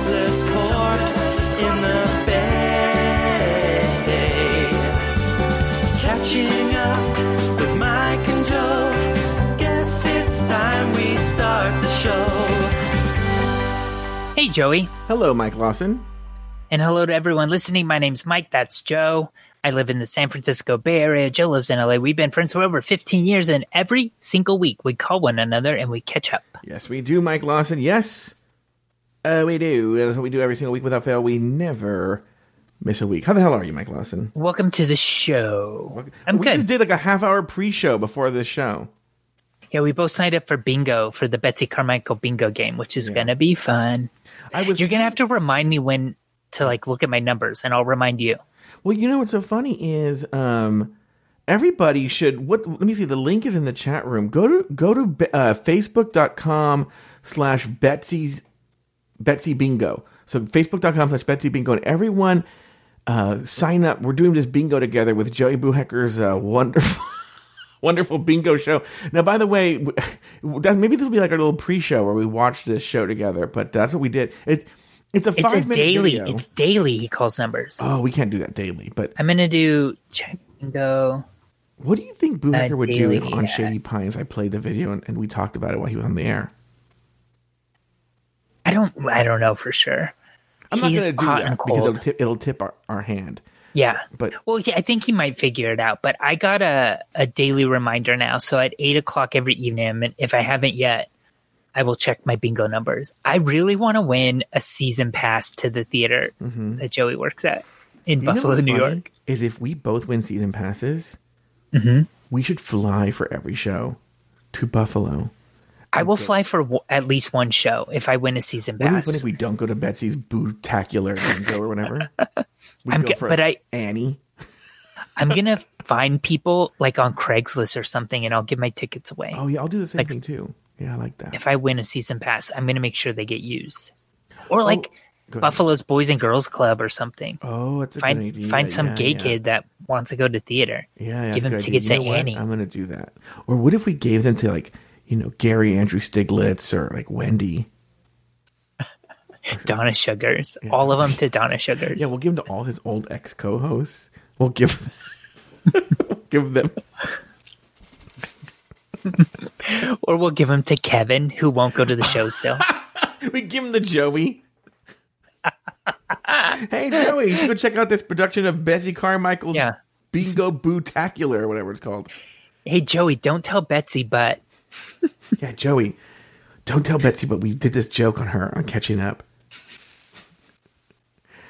your headless corpse in the bay. Catching up with Mike and Joe. Guess it's time we start the show. Hey, Joey. Hello, Mike Lawson. And hello to everyone listening. My name's Mike. That's Joe. I live in the San Francisco Bay Area. Joe lives in LA. We've been friends for over 15 years, and every single week we call one another and we catch up. Yes, we do, Mike Lawson. Yes, uh, we do. That's what we do every single week without fail. We never miss a week. How the hell are you, Mike Lawson? Welcome to the show. I'm we good. just did like a half hour pre show before this show. yeah, we both signed up for bingo for the Betsy Carmichael bingo game, which is going to be fun. I was You're going to have to remind me when to like look at my numbers, and I'll remind you. Well, you know what's so funny is um everybody should what let me see the link is in the chat room. Go to go to uh, facebook.com slash Betsy's Betsy Bingo. So facebook.com slash Betsy Bingo and everyone uh sign up. We're doing this bingo together with Joey Buhecker's uh, wonderful wonderful bingo show. Now, by the way, that, maybe this will be like our little pre-show where we watch this show together. But that's what we did. It it's a It's five a minute daily. video. It's daily. He calls numbers. oh, we can't do that daily. But I'm going to do check bingo. What do you think Uh, would do if on. Shady Pines I played the video and, and we talked about it while he was on the air? I don't. I don't know for sure. I'm He's not going to do that because it'll tip, it'll tip our, our hand. Yeah. But Well, yeah, I think he might figure it out. But I got a, a daily reminder now. So at eight o'clock every evening, and if I haven't yet, I will check my bingo numbers. I really want to win a season pass to the theater that Joey works at in Mm-hmm. you Buffalo, New? York. Is if we both win season passes, Mm-hmm. we should fly for every show to Buffalo. I will fly for w- at least one show if I win a season What pass. if, what if we don't go to Betsy's Bootacular bingo or whatever? We I'm go but I- Annie. I'm gonna find people like on Craigslist or something, and I'll give my tickets away. Oh yeah, I'll do the same Like- thing too. Yeah, I like that. if I win a season pass, I'm gonna make sure they get used, or oh, like Oh. Buffalo's Boys and Girls Club or something. oh, that's a good find idea. find some Yeah, gay yeah. kid that wants to go to theater. Yeah, yeah give him tickets. You know what? Annie. I'm gonna do that. Or what if we gave them to like, you know, Gary Andrew Stiglitz or like Wendy? Donna Sugars, all of them to Donna Sugars. Yeah, we'll give them to all his old ex co-hosts. We'll give give them. or we'll give them to Kevin, who won't go to the show still. We give them to Joey. hey Joey, you should go check out this production of Bessie Carmichael's Yeah. Bingo Bootacular or whatever it's called. hey Joey, don't tell Betsy, but Yeah, Joey, don't tell Betsy, but we did this joke on her on catching up.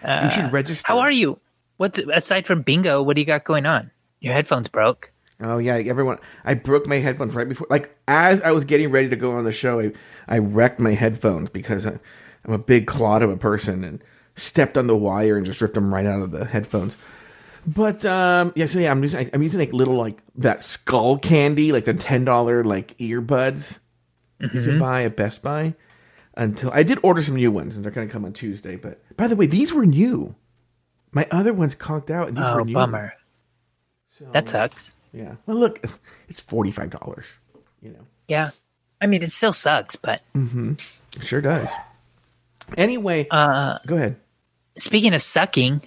you uh, should register. how are you? What's aside from bingo? What do you got going on? Your headphones broke. Oh yeah, everyone. I broke my headphones right before, like as I was getting ready to go on the show. I I wrecked my headphones because I, I'm a big clod of a person and stepped on the wire and just ripped them right out of the headphones. But um, yeah, so yeah, I'm using I'm using like little like that Skullcandy, like the ten dollar like earbuds you can buy at Best Buy. Until I did order some new ones, and they're going to come on Tuesday. But by the way, these were new. My other ones conked out, and these Oh, were new. bummer. That sucks. Yeah. Well, look, it's forty five dollars. You know, Yeah. I mean, it still sucks, but it sure does. Anyway, uh, go ahead. speaking of sucking,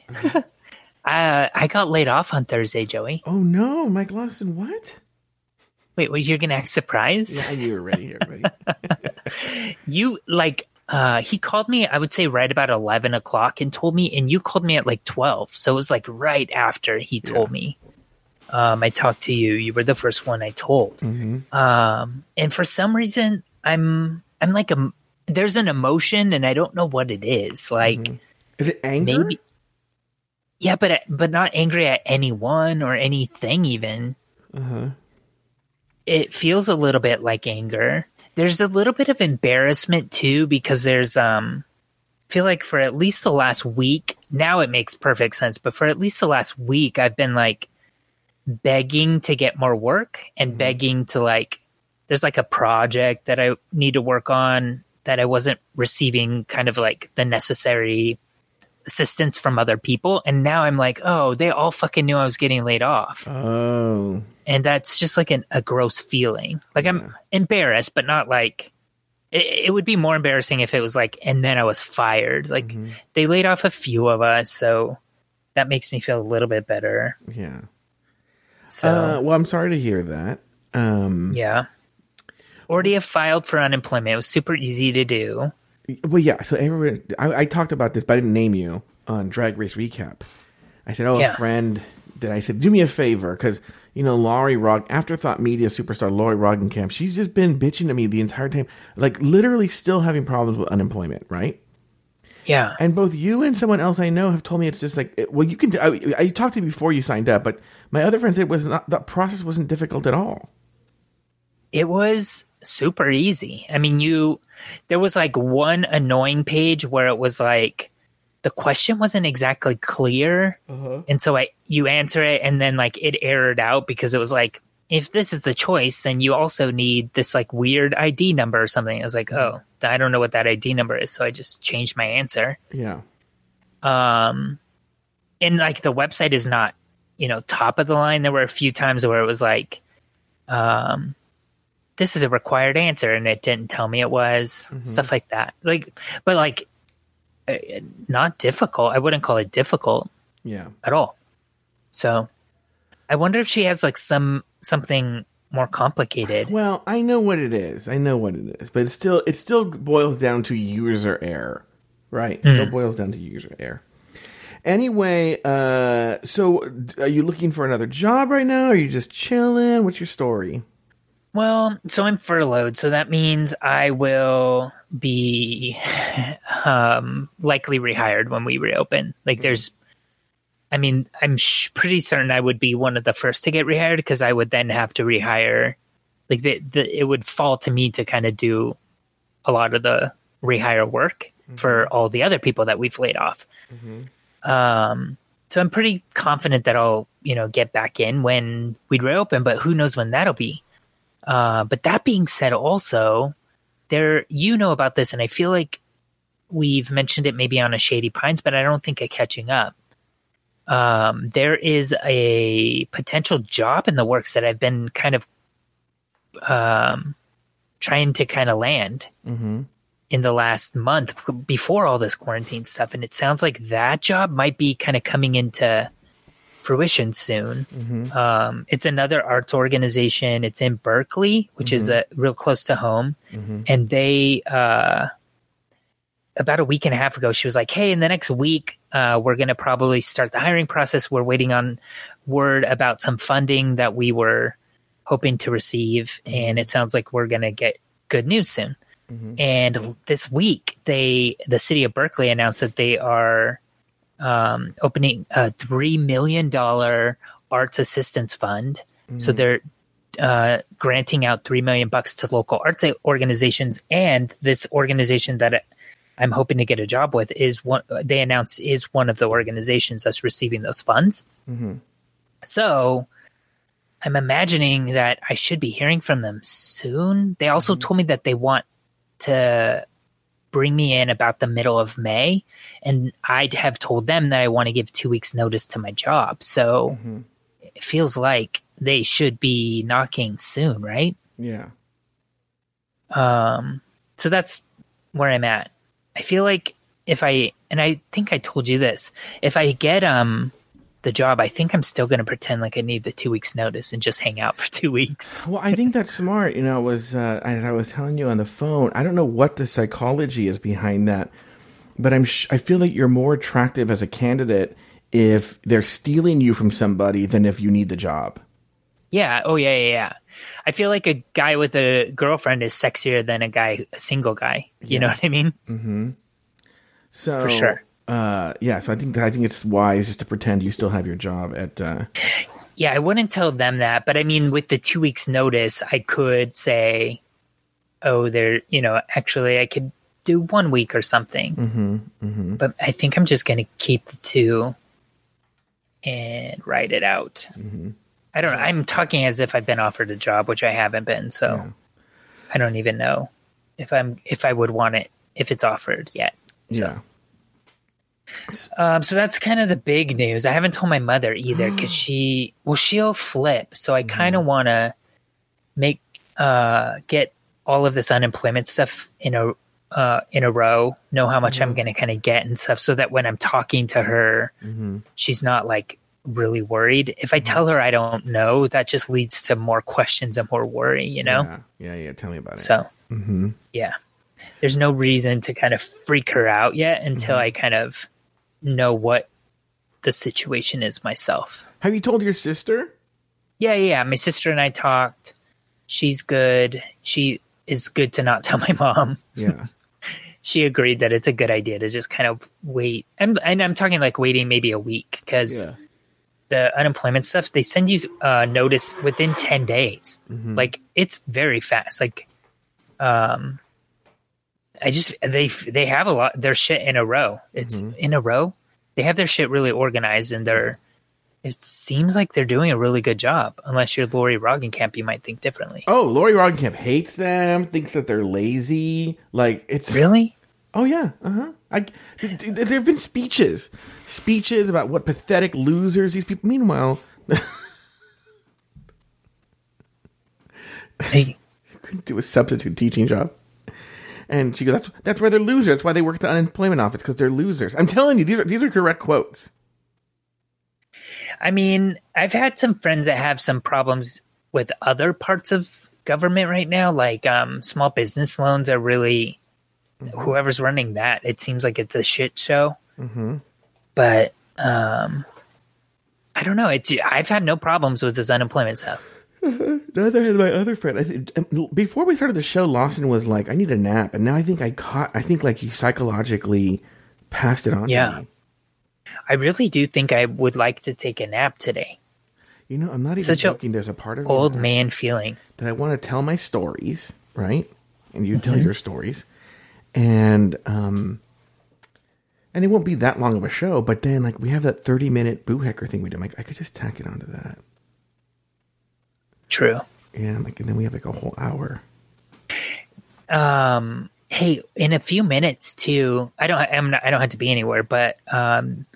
uh, I got laid off on Thursday, Joey. Oh no, Mike Lawson, what? Wait, well, you're gonna act surprised? Yeah, you were ready here, buddy. You like uh he called me, I would say right about eleven o'clock and told me and you called me at like twelve. So it was like right after he told me. Um I talked to you. You were the first one I told. Um and for some reason I'm I'm like a there's an emotion and I don't know what it is. Like Is it anger? maybe yeah, but but not angry at anyone or anything even. Uh-huh. It feels a little bit like anger. There's a little bit of embarrassment too because there's um I feel like for at least the last week, now it makes perfect sense, but for at least the last week I've been like begging to get more work and begging to like there's like a project that I need to work on that I wasn't receiving kind of like the necessary assistance from other people. And now I'm like, oh, they all fucking knew I was getting laid off. Oh, and that's just like an, a gross feeling. Like I'm embarrassed, but not like it, it would be more embarrassing if it was like, and then I was fired. Like Mm-hmm. they laid off a few of us, so that makes me feel a little bit better. yeah. So Uh, well, I'm sorry to hear that. Um, yeah, already have filed for unemployment. It was super easy to do. Well, yeah. So everyone, I, I talked about this, but I didn't name you on Drag Race Recap. I said, "Oh, Yeah. a friend." That I said, "Do me a favor, because you know Laurie Rog, Afterthought Media superstar Laurie Roggenkamp, she's just been bitching to me the entire time, like literally still having problems with unemployment, right?" Yeah, And both you and someone else I know have told me it's just like, well, you can. I, I talked to you before you signed up, but my other friend said it was not. The process wasn't difficult at all. it was super easy. I mean, you there was like one annoying page where it was like the question wasn't exactly clear, and so I you answer it and then like it errored out because it was like if this is the choice, then you also need this like weird ID number or something. I was like, oh, I don't know what that ID number is, so I just changed my answer. Yeah. Um, and like the website is not, you know, top of the line. There were a few times where it was like, um, this is a required answer, and it didn't tell me it was stuff like that. Like, but like, uh, not difficult. I wouldn't call it difficult Yeah. at all. So, I wonder if she has like some something more complicated. Well, I know what it is. I know what it is, but it still it still boils down to user error, right? It still boils down to user error. Anyway, uh, so are you looking for another job right now? Are you just chilling? What's your story? Well, so I'm furloughed, so that means I will be um, likely rehired when we reopen. Like, there's, I mean, I'm sh- pretty certain I would be one of the first to get rehired because I would then have to rehire. Like, the, the it would fall to me to kind of do a lot of the rehire work for all the other people that we've laid off. Um, so I'm pretty confident that I'll, you know, get back in when we reopen, but who knows when that'll be. Uh, but that being said, also there, you know about this, and I feel like we've mentioned it maybe on a Shady Pines, but I don't think I'm catching up. Um, there is a potential job in the works that I've been kind of um, trying to kind of land in the last month before all this quarantine stuff, and it sounds like that job might be kind of coming into fruition soon. Um, it's another arts organization. It's in Berkeley, which is a, real close to home, and they uh, about a week and a half ago, she was like, "Hey, in the next week, uh, we're going to probably start the hiring process. We're waiting on word about some funding that we were hoping to receive, and it sounds like we're going to get good news soon." And this week, they the city of Berkeley announced that they are um, opening a three million dollar arts assistance fund. So they're uh, granting out three million bucks to local arts organizations, and this organization that I'm hoping to get a job with is one. They announced is one of the organizations that's receiving those funds. So I'm imagining that I should be hearing from them soon. They also told me that they want to bring me in about the middle of May, and I'd have told them that I want to give two weeks notice to my job. So it feels like they should be knocking soon, right? Yeah. Um, so that's where I'm at. I feel like if I and I think I told you this, if I get um the job, I think I'm still going to pretend like I need the two weeks notice and just hang out for two weeks. Well, I think that's smart. You know, it was uh, as I was telling you on the phone. I don't know what the psychology is behind that, but I'm sh- I feel like you're more attractive as a candidate if they're stealing you from somebody than if you need the job. Yeah. Oh yeah, yeah, yeah. I feel like a guy with a girlfriend is sexier than a guy, a single guy. You know what I mean? Mm-hmm. So For sure. Uh, yeah. So I think I think it's wise just to pretend you still have your job at. Uh, Yeah, I wouldn't tell them that, but I mean, with the two weeks notice, I could say, "Oh, there, you know, actually, I could do one week or something." Mm-hmm, But I think I'm just going to keep the two and write it out. I don't know. I'm talking as if I've been offered a job, which I haven't been, so I don't even know if I'm if I would want it if it's offered yet. yeah. Um, so that's kind of the big news. I haven't told my mother either because she, well, she'll flip. So I kind of want to make, uh, get all of this unemployment stuff in a, uh, in a row, know how much I'm going to kind of get and stuff so that when I'm talking to her, she's not like really worried. If I tell her I don't know, that just leads to more questions and more worry, you know? Yeah, yeah, yeah. Tell me about it. So, yeah, there's no reason to kind of freak her out yet until I kind of know what the situation is myself. Have you told your sister? Yeah, yeah. My sister and I talked. She's good. She is good to not tell my mom. Yeah. She agreed that it's a good idea to just kind of wait. And, and I'm talking like waiting maybe a week because yeah. the unemployment stuff they send you uh, notice within 10 days like it's very fast like um i just they they have a lot their shit in a row it's in a row they have their shit really organized and they're it seems like they're doing a really good job unless you're lori Roggenkamp, you might think differently Oh, Lori Roggenkamp hates them, thinks that they're lazy. Like it's really Oh yeah, uh huh. I th- th- there have been speeches, speeches about what pathetic losers these people. Meanwhile, Hey, couldn't do a substitute teaching job. And she goes, "That's that's why they're losers. That's why they work at the unemployment office because they're losers." I'm telling you, these are these are correct quotes. I mean, I've had some friends that have some problems with other parts of government right now. Like um, small business loans are really whoever's running that. It seems like it's a shit show. Mm-hmm. But um, I don't know. It's I've had no problems with this unemployment stuff. The other hand, my other friend, I think um, before we started the show, Lawson was like, "I need a nap," and now I think I caught. I think like he psychologically passed it on. to Yeah. me. I really do think I would like to take a nap today. You know, I'm not even Such joking. There's a part of Old man feeling. that I want to tell my stories, right? And you Mm-hmm. tell your stories, and um, and it won't be that long of a show. But then, like, we have that 30 minute boo hacker thing we do. I'm like, I could just tack it onto that. True. Yeah, like, and then we have like a whole hour. Um, hey, in a few minutes too. I don't. I'm not. I don't have to be anywhere. But um,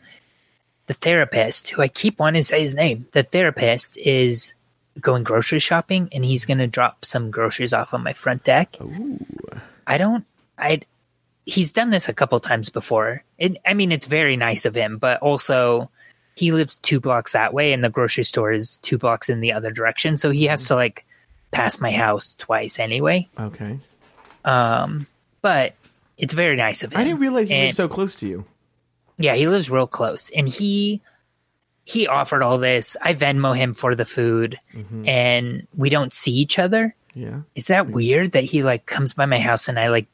the therapist, who I keep wanting to say his name, the therapist is going grocery shopping, and he's going to drop some groceries off on my front deck. Ooh. I don't. I. He's done this a couple times before. It, I mean, it's very nice of him, but also he lives two blocks that way, and the grocery store is two blocks in the other direction. So he has to like pass my house twice anyway Okay. um but it's very nice of him. I didn't realize he And- was so close to you. Yeah, he lives real close, and he he offered all this. I Venmo him for the food, Mm-hmm. and we don't see each other. Yeah. Is that weird that he like comes by my house and I like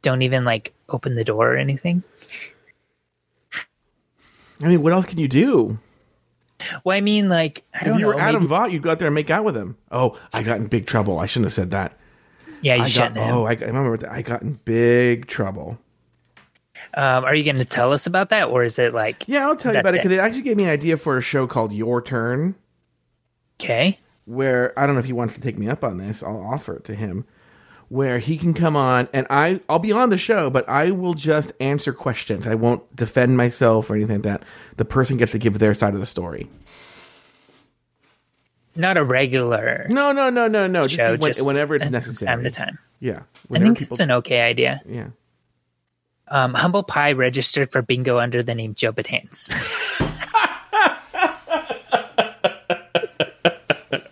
don't even like open the door or anything? I mean, what else can you do? Well, I mean, like I don't If you know. were Adam maybe- Vaught, you'd go out there and make out with him. Oh, I got in big trouble. I shouldn't have said that. yeah, you I got, shouldn't have. oh, I, I remember that. I got in big trouble. Um, are you going to tell us about that, or is it like Yeah, I'll tell you about it it. because it actually gave me an idea for a show called Your Turn. okay? where I don't know if he wants to take me up on this. I'll offer it to him. Where he can come on and I I'll be on the show, but I will just answer questions. I won't defend myself or anything like that. The person gets to give their side of the story. Not a regular No, no, no, no, no. Just, show, when- just whenever it's necessary. time to time. Yeah. I think people- it's an okay idea. yeah. Um, Humble Pie registered for bingo under the name Joe Batans.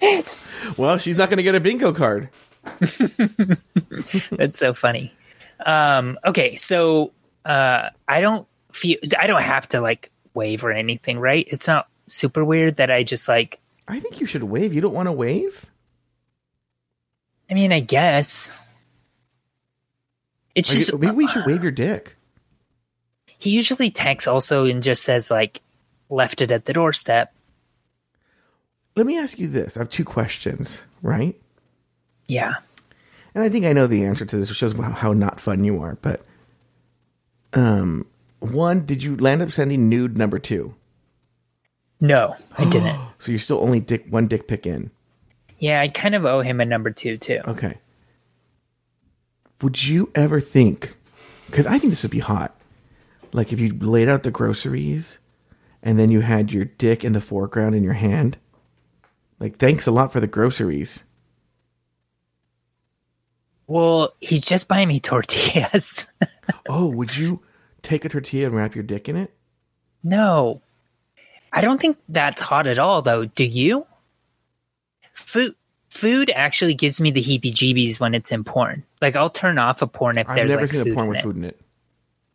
Well, she's not going to get a bingo card. That's so funny. Um, okay, so uh, I don't feel I don't have to like wave or anything, right? It's not super weird that I just like. I think you should wave. You don't want to wave? I mean, I guess it's Like, just maybe we should wave your dick. he usually texts also and just says like left it at the doorstep. Let me ask you this. I have two questions, right? Yeah, and I think I know the answer to this, which shows how, how not fun you are. But, um, one, did you land up sending nude number two? no, I didn't. So you're still only dick one dick pic in. Yeah, I kind of owe him a number two too. Okay. Would you ever think? Because I think this would be hot. like if you laid out the groceries and then you had your dick in the foreground in your hand. Like, thanks a lot for the groceries. Well, he's just buying me tortillas. Oh, would you take a tortilla and wrap your dick in it? no. I don't think that's hot at all though. Do you? Food food actually gives me the heebie jeebies when it's in porn. Like I'll turn off a porn if I've there's never like seen a porn with it. food in it.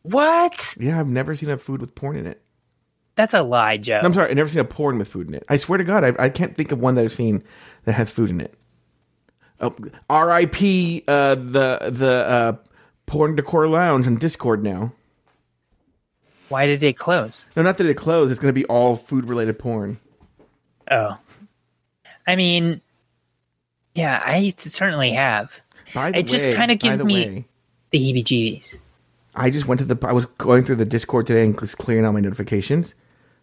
What? Yeah, I've never seen a food with porn in it. That's a lie, Joe. No, I'm sorry, I've never seen a porn with food in it. I swear to God, I, I can't think of one that I've seen that has food in it. Oh, R.I.P. Uh, the the uh, porn decor lounge on Discord now. Why did it close? No, not that it closed. It's going to be all food related porn. Oh. I mean, yeah, I certainly have. By the It just kinda gives the me- way, The heebie jeebies. I just went to the. I was going through the Discord today and just clearing all my notifications.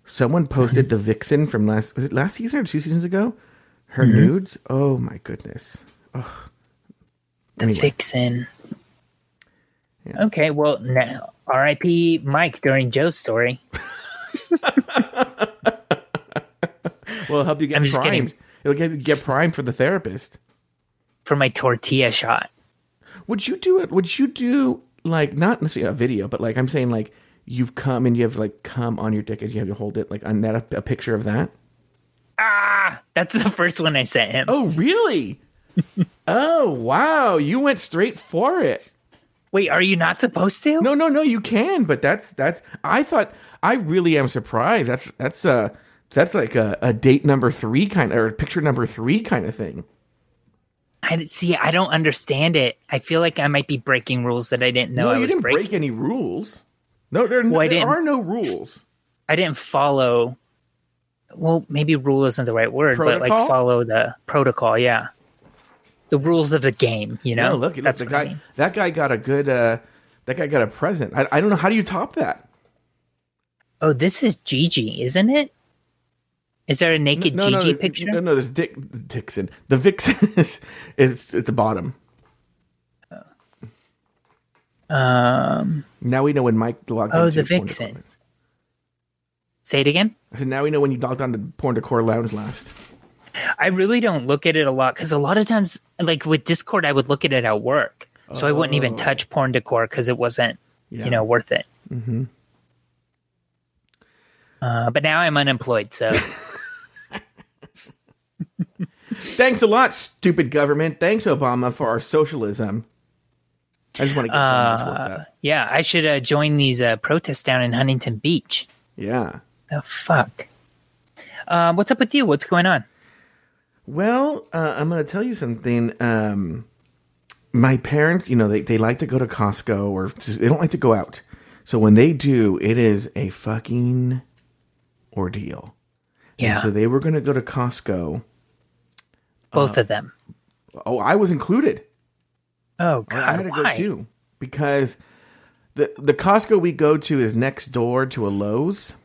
Someone posted the Vixen from last. Was it last season or two seasons ago? Her Mm-hmm. nudes. Oh my goodness. Ugh. The Anyway. vixen. Okay, well, now, R.I.P. Mike during Joe's story. Well, help you get I'm primed. It'll get you get primed for the therapist. for my tortilla shot. Would you do it? Would you do like not necessarily a video, but like I'm saying, like you've come and you have like come on your dick as you have to hold it, like on that a, a picture of that. Ah, that's the first one I sent him. Oh, really? Oh, wow! You went straight for it. Wait, are you not supposed to? No, no, no. You can, but that's that's. I thought I really am surprised. That's that's uh that's like a, a date number three kind of or picture number three kind of thing. I see. I don't understand it. I feel like I might be breaking rules that I didn't know No, I you didn't breaking. break any rules. No, there, Well, there are no rules. I didn't follow. Well, maybe rule isn't the right word, but like follow the protocol. Yeah, the rules of the game. You know, No, look, look that's the what I mean. That guy got a good. uh That guy got a present. I, I don't know how do you top that. Oh, this is Gigi, isn't it? Is there a naked no, Gigi no, picture? No, no, there's Dick Dixon. The Vixen is is at the bottom. Um, Now we know when Mike logged Oh, the Vixen. Say it again. I said now we know when you logged on to Porn Decor Lounge last. I really don't look at it a lot because a lot of times, like with Discord, I would look at it at work, so I wouldn't even touch porn decor because it wasn't, Yeah. you know, worth it. Mm-hmm. Uh, but now I'm unemployed, so Thanks a lot, stupid government. Thanks, Obama, for our socialism. I just want to get so much work uh, that. yeah, I should uh, join these uh, protests down in Huntington Beach. Yeah. The fuck! Uh, what's up with you? What's going on? Well, uh, I'm going to tell you something. Um, my parents, you know, they, they like to go to Costco or they don't like to go out. So when they do, it is a fucking ordeal. And Yeah, so they were going to go to Costco. both of them. Oh, I was included. Oh god, I had to why? go too because the the Costco we go to is next door to a Lowe's.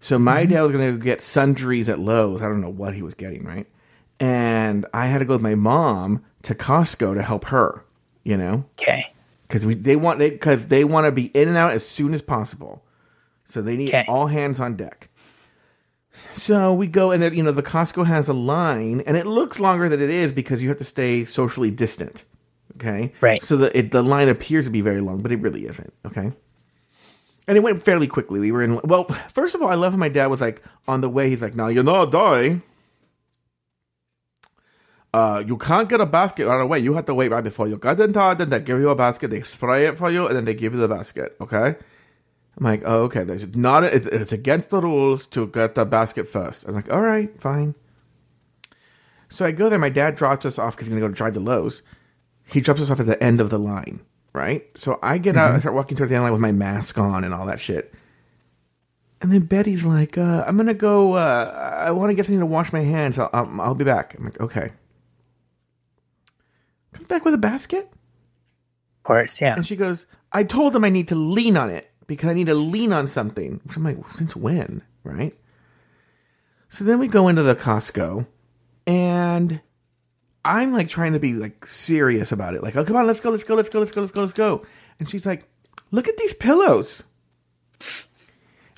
So my Mm-hmm. dad was going to get sundries at Lowe's. I don't know what he was getting, right? And I had to go with my mom to Costco to help her, you know, Okay, because we they want they because they want to be in and out as soon as possible. So they need Okay. all hands on deck. So we go, and then you know the Costco has a line, and it looks longer than it is because you have to stay socially distant. Okay, Right. So the it, the line appears to be very long, but it really isn't. Okay, and it went fairly quickly. We were in. Well, first of all, I love how my dad was like on the way. He's like, "No, you're not dying. Uh, you can't get a basket right away. You have to wait right before you get in. Then they give you a basket. They spray it for you, and then they give you the basket. Okay." I'm like, oh, okay. There's not. It's, it's against the rules to get the basket first. I'm like, all right, fine. So I go there. My dad drops us off because he's gonna go drive to Lowe's. He drops us off at the end of the line, right? So I get out. I start walking towards the end line with my mask on and all that shit. And then Betty's like, uh, "I'm gonna go. Uh, I want to get something to wash my hands. I'll, I'll, I'll be back." I'm like, "Okay." Comes back with a basket. of course, yeah. And she goes, I told them I need to lean on it because I need to lean on something. Which I'm like, since when? Right? So then we go into the Costco and I'm like trying to be like serious about it. Like, oh, come on, let's go, let's go, let's go, let's go, let's go, let's go. And she's like, look at these pillows.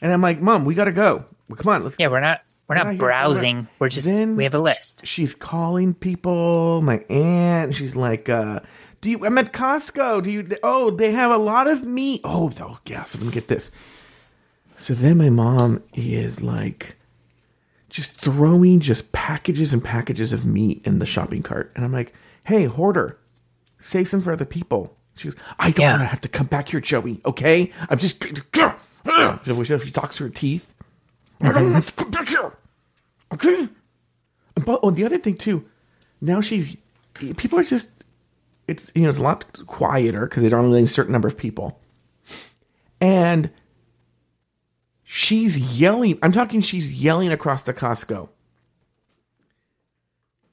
And I'm like, Mom, we gotta go. Well, come on, let's Yeah, we're not we're not not browsing. We're just Then- we have a list. she's calling people. My aunt, she's like, uh, "Do you? I'm at Costco. Do you? Oh, they have a lot of meat. Oh, oh yeah. So let me get this. So then my mom is like, just throwing just packages and packages of meat in the shopping cart, and I'm like, "Hey, hoarder, save some for other people." She goes, "I don't Yeah. want to have to come back here, Joey. Okay, I'm just." She talks through her teeth. Mm-hmm. I don't have to come back here. Okay. But oh, the other thing too, now she's people are just it's you know it's a lot quieter because they don't let a certain number of people, and she's yelling. I'm talking. She's yelling across the Costco.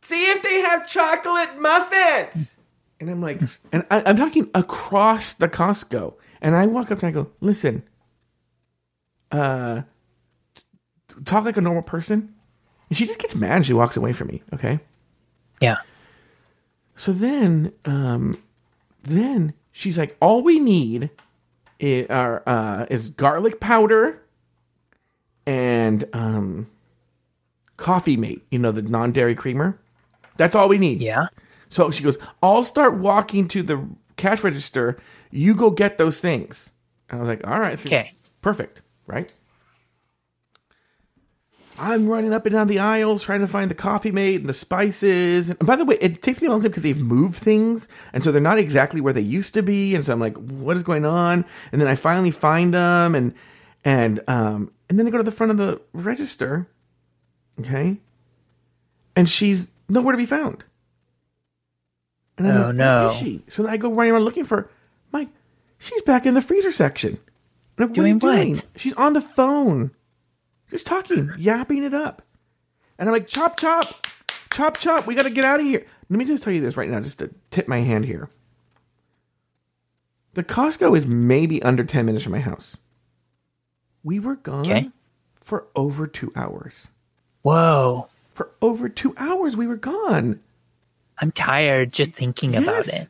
See if they have chocolate muffins. And I'm like, and I, I'm talking across the Costco, and I walk up and I go, listen, uh, talk like a normal person. And she just gets mad and she walks away from me. Okay. Yeah. So then, um, then she's like, all we need is, are, uh, is garlic powder and um, coffee mate, you know, the non dairy creamer. That's all we need. Yeah. So she goes, I'll start walking to the cash register. You go get those things. And I was like, all right. Okay. Perfect. Right? I'm running up and down the aisles trying to find the coffee mate and the spices. And by the way, it takes me a long time because they've moved things. And so they're not exactly where they used to be. And so I'm like, what is going on? And then I finally find them and, and, um, and then I go to the front of the register. Okay. And she's nowhere to be found. And I'm Oh, like, no. is she? So I go running around looking for her. Mike, she's back in the freezer section. I'm like, Doing what? Are you what? doing? She's on the phone. Just talking, yapping it up. And I'm like, chop, chop, chop, chop. We got to get out of here. Let me just tell you this right now, just to tip my hand here. The Costco is maybe under 10 minutes from my house. We were gone Okay. for over two hours. Whoa. For over two hours, we were gone. I'm tired just thinking about it.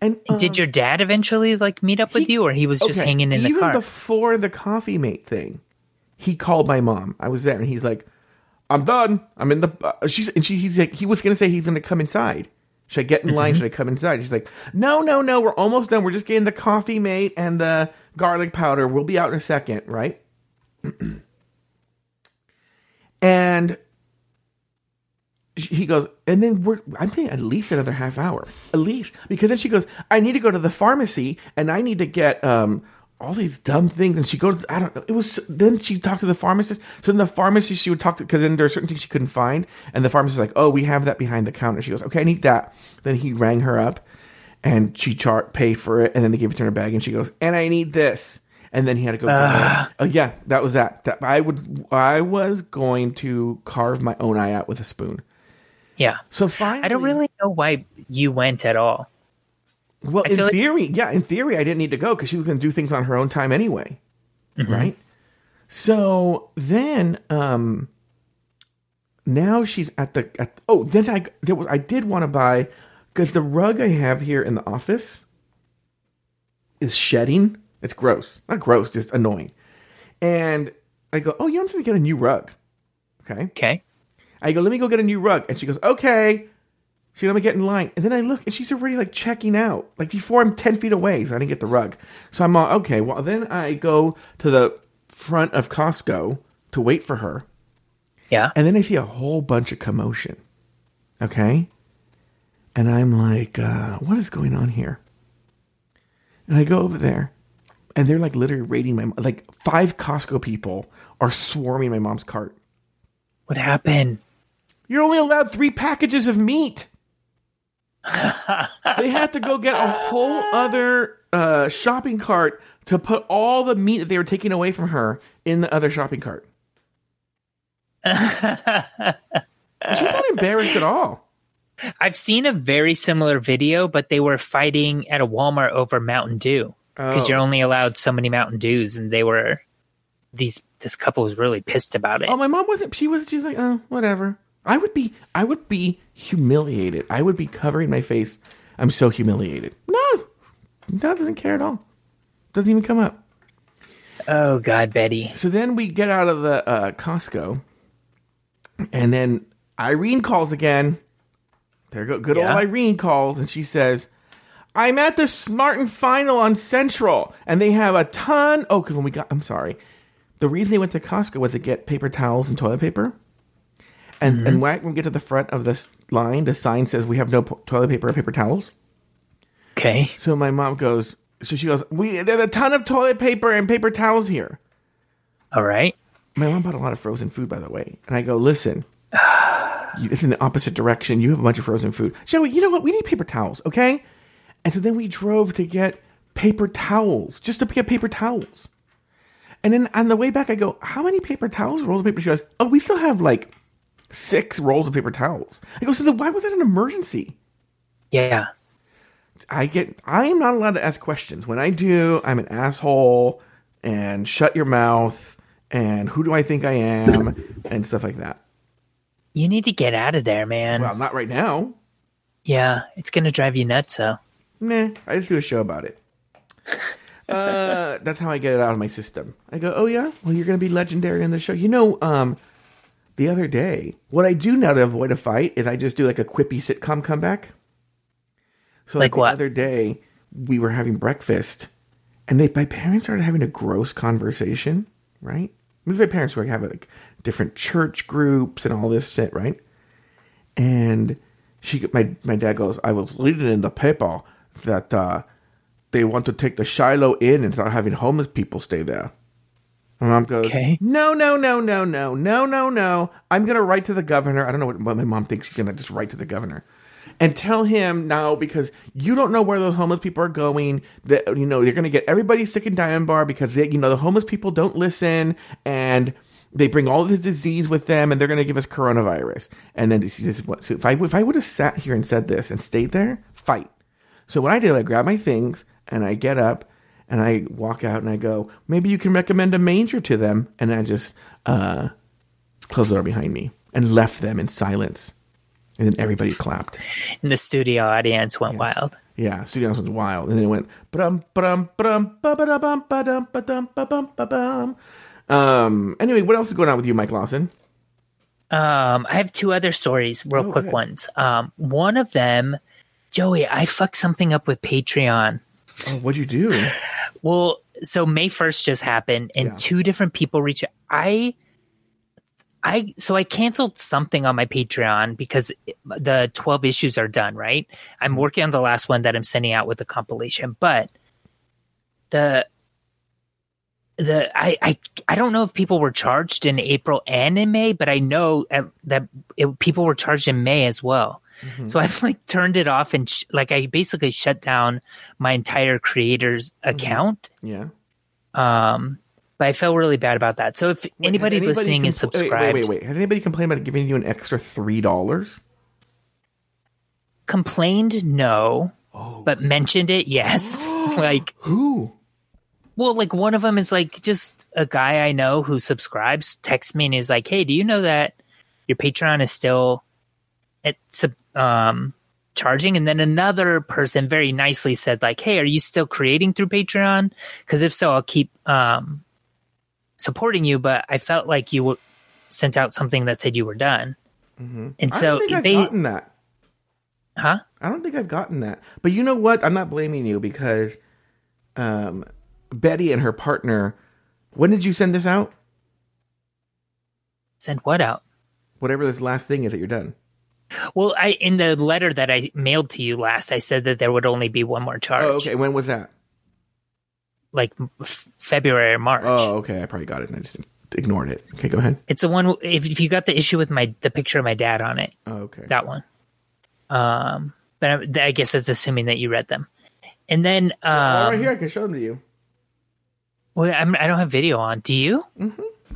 And, And did your dad eventually like meet up with He- you or he was just Okay, hanging in the even car? before the coffee mate thing, he called my mom. I was there, and he's like, "I'm done. I'm in the." Uh, she's and she, he's like, he was gonna say he's gonna come inside. Should I get in Mm-hmm. line? Should I come inside? She's like, "No, no, no. We're almost done. We're just getting the coffee mate and the garlic powder. We'll be out in a second, right?" and he goes, and then we're, I'm thinking at least another half hour, at least, because then she goes, I need to go to the pharmacy and I need to get, um, all these dumb things. And she goes, I don't know. It was, then she talked to the pharmacist. So in the pharmacy, she would talk to, cause then there are certain things she couldn't find. And the pharmacist was like, oh, we have that behind the counter. She goes, okay, I need that. Then he rang her up and she chart paid for it. And then they gave it to her bag and she goes, and I need this. And then he had to go. it. Oh yeah, that was that. That I would, I was going to carve my own eye out with a spoon. yeah. So finally, I don't really know why you went at all. Well, I in feel like- theory, yeah, in theory, I didn't need to go because she was going to do things on her own time anyway, right? So then, um, now she's at the at oh then I there was I did want to buy because the rug I have here in the office is shedding. It's gross, not gross, just annoying. And I go, oh, you know, I'm going to get a new rug. Okay. Okay. I go, let me go get a new rug. And she goes, okay. She let me get in line. And then I look and she's already like checking out. Like before I'm 10 feet away, so I didn't get the rug. So I'm all, okay. Well, then I go to the front of Costco to wait for her. Yeah. And then I see a whole bunch of commotion. Okay. And I'm like, uh, what is going on here? And I go over there and they're like literally raiding my, like five Costco people are swarming my mom's cart. What happened? You're only allowed three packages of meat. they had to go get a whole other uh, shopping cart to put all the meat that they were taking away from her in the other shopping cart. She's not embarrassed at all. I've seen a very similar video, but they were fighting at a Walmart over Mountain Dew because Oh. you're only allowed so many Mountain Dews, and they were these. This couple was really pissed about it. Oh, my mom wasn't. She was. She's like, oh, whatever. I would be. I would be humiliated. I would be covering my face. I'm so humiliated. No, no, doesn't care at all. Doesn't even come up. Oh God, Betty. So then we get out of the uh, Costco, and then Irene calls again. There go good Yeah. old Irene calls, and she says, "I'm at the Smart and Final on Central, and they have a ton." Oh, because when we got, I'm sorry, the reason they went to Costco was to get paper towels and toilet paper. And and mm-hmm. when we get to the front of this line, the sign says we have no po- toilet paper or paper towels. Okay. So my mom goes, so she goes, we there's a ton of toilet paper and paper towels here. All right. My mom bought a lot of frozen food, by the way. And I go, listen, it's in the opposite direction. You have a bunch of frozen food. Joey, you know what? We need paper towels, okay? And so then we drove to get paper towels, just to get paper towels. And then on the way back, I go, how many paper towels, rolls of paper? She goes, oh, we still have like six rolls of paper towels. I go, so then why was that an emergency? Yeah. I get I am not allowed to ask questions. When I do, I'm an asshole and shut your mouth and who do I think I am and stuff like that. You need to get out of there, man. Well, not right now. yeah, it's gonna drive you nuts. So. Nah, I just do a show about it. Uh, that's how I get it out of my system. I go, oh yeah, well you're gonna be legendary on the show. You know, um, the other day, what I do now to avoid a fight is I just do like a quippy sitcom comeback. So like, Like what? the other day, we were having breakfast, and they, my parents started having a gross conversation. Right, my parents were having like different church groups and all this shit, right? And she, my my dad goes, I was reading in the paper that uh, they want to take the Shiloh Inn and start having homeless people stay there. My mom goes, okay. No, no, no, no, no, no, no, no. I'm gonna write to the governor. I don't know what, what my mom thinks. She's gonna just write to the governor and tell him now because you don't know where those homeless people are going. That you know they're going to get everybody sick and dying bar because they, you know the homeless people don't listen and they bring all this disease with them and they're going to give us coronavirus. And then is what, so if I, if I would have sat here and said this and stayed there, fight. So what I did, I grab my things and I get up and I walk out and I go, maybe you can recommend a manger to them. And I just, uh, closed the door behind me and left them in silence. And then everybody clapped. And the studio audience went wild. Yeah, Studio House was wild. And then it went ba-dum, ba-dum, ba-dum, ba-ba-da-bum, ba-dum, ba-dum, ba-bum, ba-bum. Um, anyway, what else is going on with you, Mike Lawson? Um, I have two other stories, real Oh, quick good. ones. Um, one of them, Joey, I fucked something up with Patreon. Oh, what'd you do? Well, so May first just happened, and Yeah. two different people reached. I, I, so I canceled something on my Patreon because the twelve issues are done. Right, I'm working on the last one that I'm sending out with the compilation, but the the I, I I don't know if people were charged in April and in May, but I know at, that it, people were charged in May as well. Mm-hmm. So I've like turned it off and sh- like I basically shut down my entire creator's mm-hmm. account. Yeah. Um, but I felt really bad about that. So if Wait, anybody, has listening is compl- wait, subscribed, Wait, wait, wait. Has anybody complained about giving you an extra three dollars? complained, no, Oh, but mentioned it, yes. like, who? Well, like one of them is like just a guy I know who subscribes texts me and is like, "Hey, do you know that your Patreon is still at um charging?" And then another person very nicely said, "Like, hey, are you still creating through Patreon? Because if so, I'll keep um supporting you." But I felt like you w- sent out something that said you were done, and I so don't think I've gotten that. huh? I don't think I've gotten that. But you know what? I'm not blaming you because um, Betty and her partner. When did you send this out? Send what out? Whatever this last thing is that you're done. Well, I in the letter that I mailed to you last, I said that there would only be one more charge, Oh, okay. When was that? like f- February or March. Oh, okay. I probably got it and I just ignored it. Okay, go ahead. It's the one if, if you got the issue with my the picture of my dad on it, Oh, okay. that one. Um, but I, I guess that's assuming that you read them. And then, um, right here, I can show them to you. Well, I'm, I don't have video on. Do you?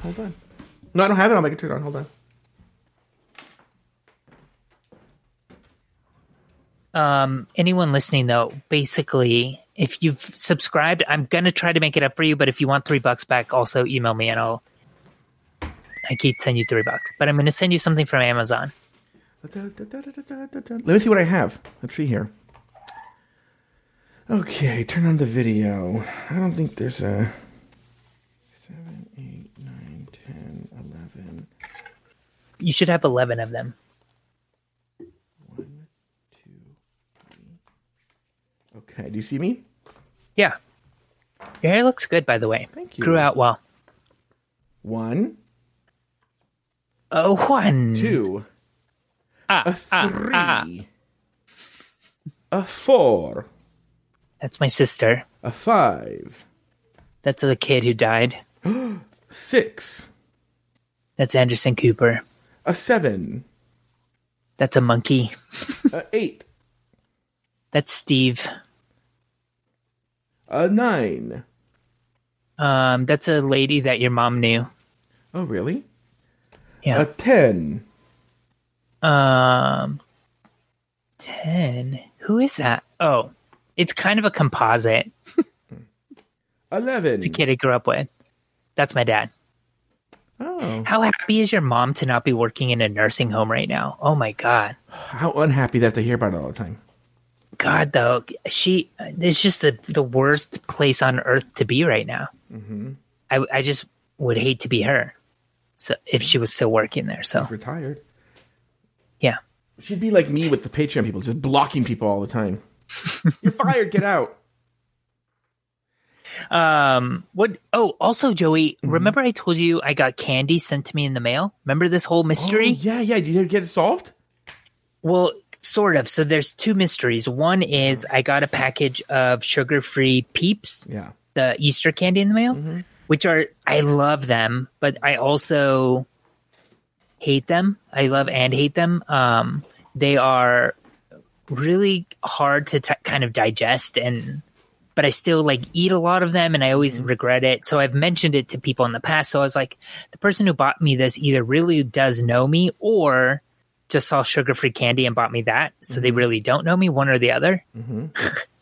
Hold on. No, I don't have it on my computer. On. Hold on. Um, anyone listening though, basically, if you've subscribed, I'm gonna try to make it up for you. But if you want three bucks back, also email me and I'll. I keep send you three bucks, but I'm gonna send you something from Amazon. Let me see what I have. Let's see here. Okay, turn on the video. I don't think there's a. You should have eleven of them. One, two, three. Okay, do you see me? Yeah. Your hair looks good, by the way. Thank you. Grew out well. One, Oh, one. two, Ah, a ah, ah. a four, That's my sister. a five, That's the kid who died. six, That's Anderson Cooper. A seven, That's a monkey. a eight, That's Steve. a nine. Um, that's a lady that your mom knew. Oh, really? Yeah. A ten. Um, ten. Who is that? Oh, it's kind of a composite. Eleven. It's a kid I grew up with. That's my dad. Oh, How happy is your mom to not be working in a nursing home right now? Oh my god. how unhappy that to hear about it all the time. God though, she it's just the the worst place on earth to be right now. Mm-hmm. I I just would hate to be her. So if she was still working there, so Retired. yeah. She'd be like me with the Patreon people, just blocking people all the time. You're fired. Get out. Um. What? Oh, also, Joey. Mm-hmm. Remember I told you I got candy sent to me in the mail. Remember this whole mystery? Oh, yeah, yeah. Did you get it solved? Well, sort of. So there's two mysteries. One is I got a package of sugar-free Peeps, Yeah. the Easter candy in the mail, Mm-hmm. which are I love them, but I also hate them. I love and hate them. Um, they are really hard to t- kind of digest and but I still like eat a lot of them and I always mm-hmm. regret it. So I've mentioned it to people in the past. So I was like, the person who bought me this either really does know me or just saw sugar free candy and bought me that. So they mm-hmm. really don't know me, one or the other. Mm-hmm.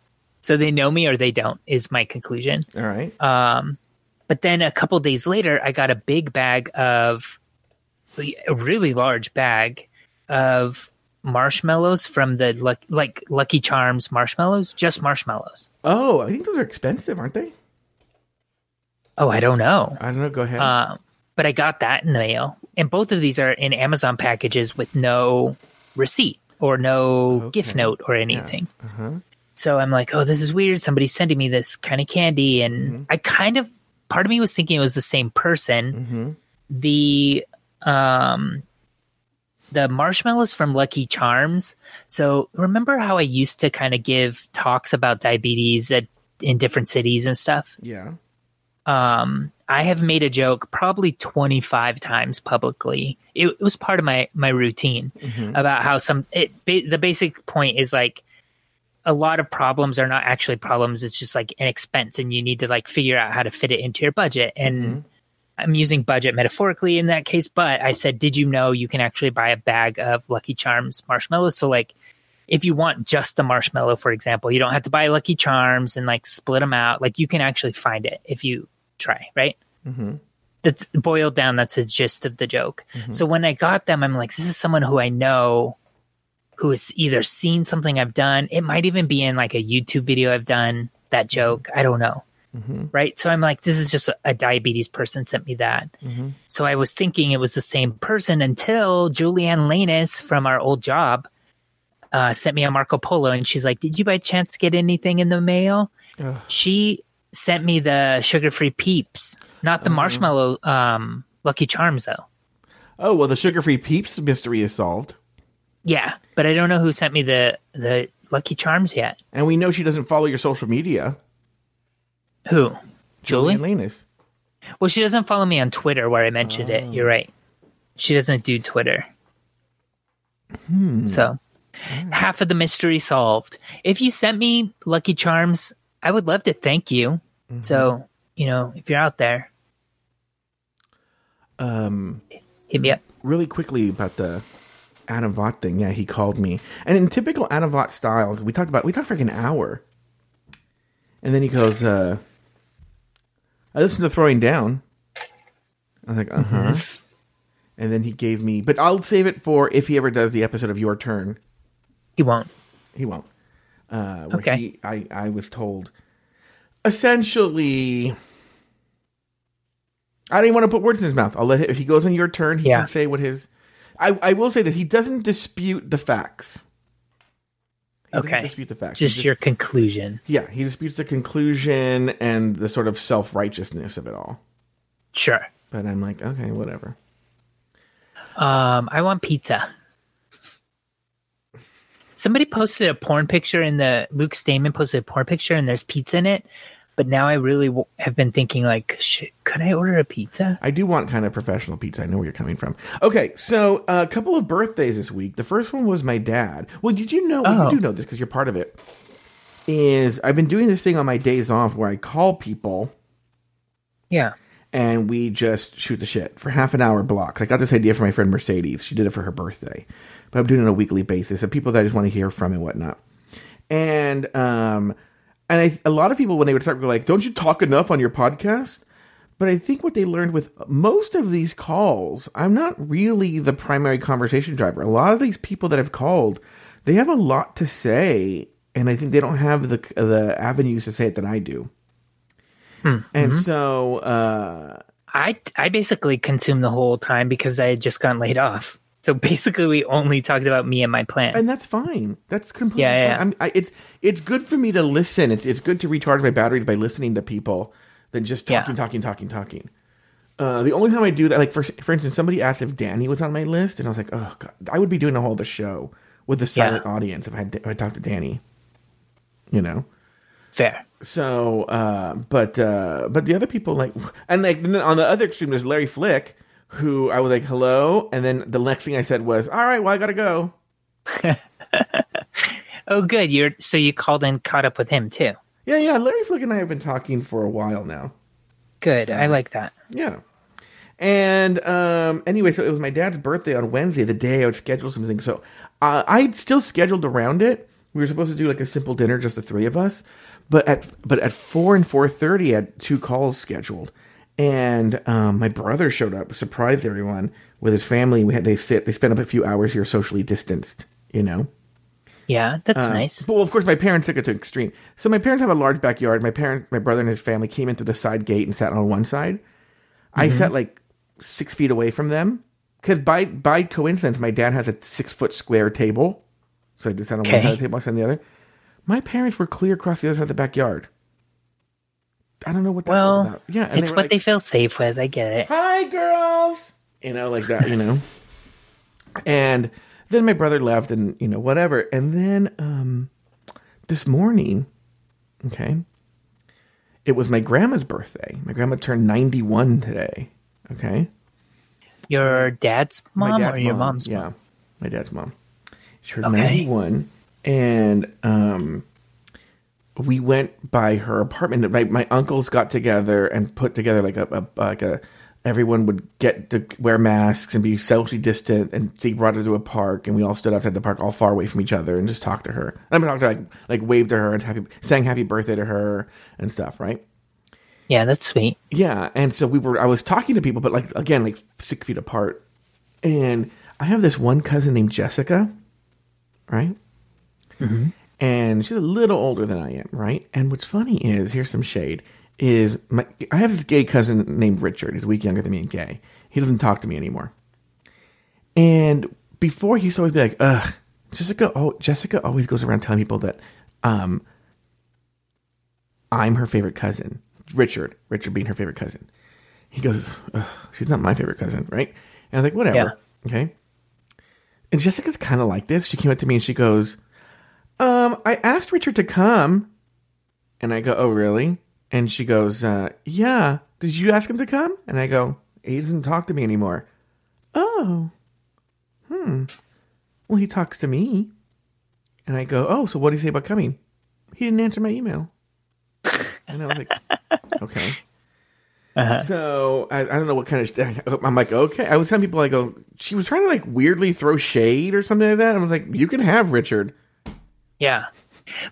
so they know me or they don't, is my conclusion. All right. Um, but then a couple days later, I got a big bag of a really large bag of marshmallows from the Luck- like Lucky Charms marshmallows, just marshmallows. oh, I think those are expensive, aren't they? Oh, I don't know. I don't know. Go ahead. Um, but I got that in the mail, and both of these are in Amazon packages with no receipt or no gift note or anything. uh-huh. So I'm like, oh, this is weird. Somebody's sending me this kind of candy, and Mm-hmm. I kind of part of me was thinking it was the same person. Mm-hmm. The um the marshmallows from Lucky Charms. So remember how I used to kind of give talks about diabetes at, in different cities and stuff? Yeah. um, I have made a joke probably 25 times publicly. It, it was part of my my routine about how some it ba- the basic point is like a lot of problems are not actually problems. It's just like an expense, and you need to like figure out how to fit it into your budget. And I'm using budget metaphorically in that case, but I said, did you know you can actually buy a bag of Lucky Charms marshmallows? So like if you want just the marshmallow, for example, you don't have to buy Lucky Charms and like split them out. Like you can actually find it if you try, right? Mm-hmm. That's boiled down. That's the gist of the joke. So when I got them, I'm like, this is someone who I know who has either seen something I've done. It might even be in like a YouTube video I've done that joke. I don't know. Right. So I'm like, this is just a, a diabetes person sent me that. So I was thinking it was the same person until Julianne Lanus from our old job uh, sent me a Marco Polo and she's like, Did you by chance get anything in the mail? Ugh. She sent me the sugar free peeps, not the marshmallow um, Lucky Charms, though. Oh well, the sugar-free Peeps mystery is solved, Yeah, but I don't know who sent me the, the Lucky Charms yet. and we know she doesn't follow your social media. Who? Julie? Lanus. Well, she doesn't follow me on Twitter where I mentioned it. You're right. She doesn't do Twitter. So, half of the mystery solved. If you sent me Lucky Charms, I would love to thank you. So, you know, if you're out there, Um, hit me up. really quickly about the Adam Vaught thing. Yeah, he called me, and in typical Adam Vaught style, we talked about we talked for like an hour, and then he goes, uh, "I listened to Throwing Down." I was like, "Uh huh," and then he gave me, but I'll save it for if he ever does the episode of Your Turn. He won't. He won't. Uh, Okay. He, I I was told, essentially. I don't even want to put words in his mouth. I'll let him, if he goes on your turn, he Yeah. can say what his I, I will say that he doesn't dispute the facts. Okay. dispute the facts. He Just your conclusion. yeah, he disputes the conclusion and the sort of self righteousness of it all. Sure. But I'm like, okay, whatever. Um, I want pizza. Somebody posted a porn picture in the Luke Stamen posted a porn picture and there's pizza in it. But now I really w- have been thinking like, shit, could I order a pizza? I do want kind of professional pizza. I know where you're coming from. Okay, so uh, a couple of birthdays this week. The first one was my dad. Well, did you know? Oh. You do know this because you're part of it. Is I've been doing this thing on my days off where I call people Yeah. and we just shoot the shit for half an hour blocks. I got this idea from my friend Mercedes. She did it for her birthday, but I'm doing it on a weekly basis of people that I just want to hear from and whatnot. And um, and I, a lot of people when they would start go like, "Don't you talk enough on your podcast?" But I think what they learned with most of these calls, I'm not really the primary conversation driver. A lot of these people that have called, they have a lot to say, and I think they don't have the the avenues to say it that I do. And so, uh, I I basically consumed the whole time because I had just gotten laid off. So basically, we only talked about me and my plan. and that's fine. That's completely Yeah, yeah, fine. I'm, I, it's it's good for me to listen. It's it's good to recharge my batteries by listening to people than just Yeah. talking, talking, talking, talking. Uh, the only time I do that, like for for instance, somebody asked if Danny was on my list, and I was like, oh god, I would be doing a whole other show with a silent audience if I had if I talked to Danny. You know. Fair. So, uh, but uh, but the other people like, and like and then on the other extreme, there's Larry Flick, who I was like, hello, and then the next thing I said was, all right, well, I gotta go. Oh, good. You're so you called and caught up with him too. Yeah, yeah. Larry Flick and I have been talking for a while now. Good. I like that. Yeah. And um, anyway, so it was my dad's birthday on Wednesday, the day I would schedule something. So uh, I'd still scheduled around it. We were supposed to do like a simple dinner, just the three of us. But at but at four and four thirty, I had two calls scheduled, and um, my brother showed up, surprised everyone with his family. We had they sit, they spent up a few hours here, socially distanced, you know. Yeah, that's Uh, nice. But well, of course, my parents took it to extreme. So my parents have a large backyard. My parent, my brother, and his family came in through the side gate and sat on one side. I Mm-hmm. sat like six feet away from them because by by coincidence, my dad has a six foot square table, so I just sat on one side of the table, I sat on the other. My parents were clear across the other side of the backyard. I don't know what that was Well, about. Yeah, it's what like, they feel safe with. I get it. hi girls you know like that you know and then my brother left and you know whatever and then um this morning okay it was my grandma's birthday my grandma turned 91 today okay Your dad's mom or your mom's mom? yeah mom? my dad's mom she turned Okay. 91 and um we went by her apartment my, my uncles got together and put together like a, a like a everyone would get to wear masks and be socially distant and so he brought her to a park and we all stood outside the park all far away from each other and just talked to her And i mean talked to her, like like waved to her and happy sang happy birthday to her and stuff right Yeah, that's sweet. yeah, and so we were. I was talking to people, but like again, like six feet apart. And I have this one cousin named Jessica, right? Mm-hmm. And she's a little older than I am, right? And what's funny is here's some shade. Is my I have this gay cousin named Richard. He's a week younger than me and gay. He doesn't talk to me anymore. And before he used to always be like, "Ugh, Jessica." Oh, Jessica always goes around telling people that um, I'm her favorite cousin. Richard, Richard being her favorite cousin. He goes, Ugh, she's not my favorite cousin, right? And I'm like, whatever. Okay. And Jessica's kind of like this. She came up to me and she goes, um, I asked Richard to come. And I go, oh, really? And she goes, uh, yeah. Did you ask him to come? And I go, he doesn't talk to me anymore. Oh. Hmm. Well, he talks to me. And I go, oh, so what did he say about coming? He didn't answer my email. And I was like, okay. Uh-huh. So I, I don't know what kind of. I'm like, okay. I was telling people, I go, she was trying to like weirdly throw shade or something like that. I was like, you can have Richard. Yeah.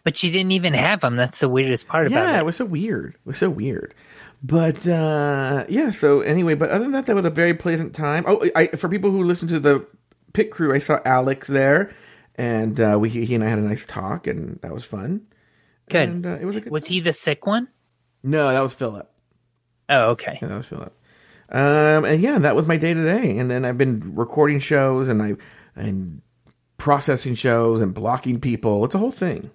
But she didn't even have them. That's the weirdest part about it. Yeah, it. was so weird. It was so weird. But uh yeah, so anyway, but other than that, that was a very pleasant time. Oh, I for people who listen to the pit crew, I saw Alex there, and uh, we he and I had a nice talk, and that was fun. Good. And uh, it was a good. Was he the sick one? no, that was Philip. Oh, okay. Yeah, that was Philip. Um, and yeah, that was my day today. And then I've been recording shows and I and processing shows and blocking people. It's a whole thing.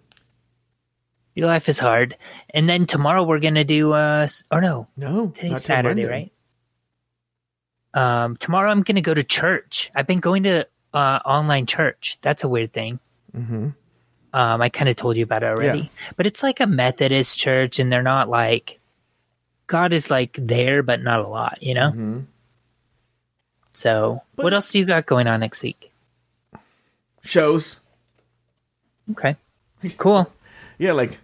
Your life is hard. And then tomorrow we're gonna do uh or no, No, today's Saturday, right? Um tomorrow I'm gonna go to church. I've been going to uh online church. That's a weird thing. Mm-hmm. Um I kinda told you about it already. Yeah. But it's like a Methodist church and they're not like God is like there but not a lot, you know? Mhm. So But- what else do you got going on next week? Shows. Okay. Cool. Yeah, like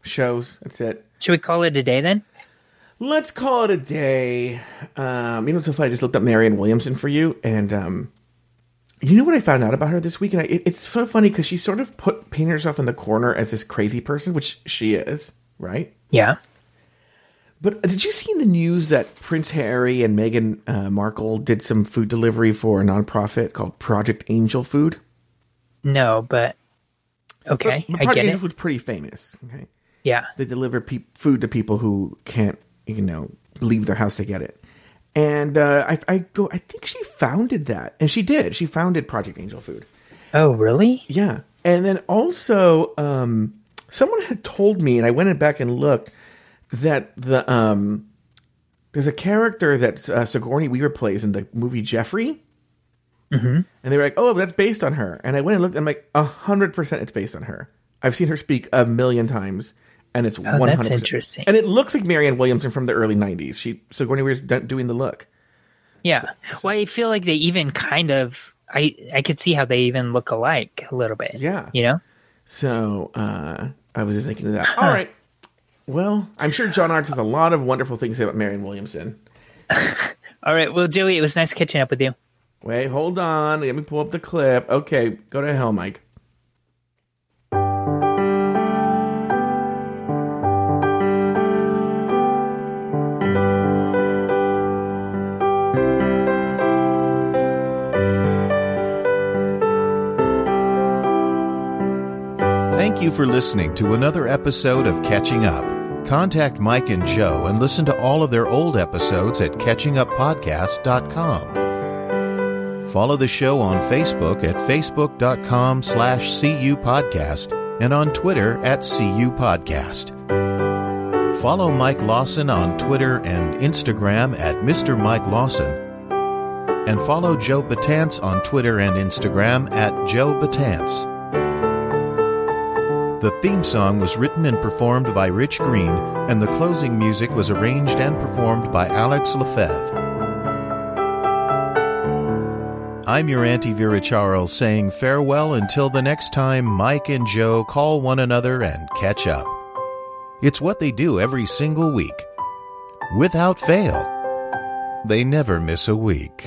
shows. That's it. Should we call it a day then? Let's call it a day. Um, you know what's so funny? I just looked up Marianne Williamson for you, and um, you know what I found out about her this week? And I, it, it's so funny because she sort of put painted herself in the corner as this crazy person, which she is, right? Yeah. But did you see in the news that Prince Harry and Meghan uh, Markle did some food delivery for a nonprofit called Project Angel Food? No, but okay, But I Project get Angel it. Was pretty famous. Okay, Yeah. they deliver pe- food to people who can't, you know, leave their house to get it. And uh, I, I go, I think she founded that, and she did. She founded Project Angel Food. Oh, really? Yeah, and then also, um, someone had told me, and I went back and looked that the um, there's a character that uh, Sigourney Weaver plays in the movie Jeffrey. Mm-hmm. And they were like, "Oh, that's based on her." And I went and looked. And I'm like, hundred percent, it's based on her. I've seen her speak a million times, and it's one Oh, that's hundred. interesting. And it looks like Marianne Williamson from the early '90s. She Sigourney Weaver's doing the look. Yeah. Well, I feel like they even kind of. I I could see how they even look alike a little bit. Yeah. You know. So uh, I was just thinking of that. All right. Well, I'm sure John Arts has a lot of wonderful things to say about Marianne Williamson. All right. Well, Joey, it was nice catching up with you. Wait, hold on. Let me pull up the clip. Okay, go to hell, Mike. Thank you for listening to another episode of Catching Up. Contact Mike and Joe and listen to all of their old episodes at catchinguppodcast.com. Follow the show on Facebook at facebook.com slash cupodcast and on Twitter at cupodcast. Follow Mike Lawson on Twitter and Instagram at Mr. Mike Lawson. And follow Joe Betance on Twitter and Instagram at Joe Betance. The theme song was written and performed by Rich Green, and the closing music was arranged and performed by Alex Lefebvre. I'm your Auntie Vera Charles saying farewell until the next time Mike and Joe call one another and catch up. It's what they do every single week. Without fail, they never miss a week.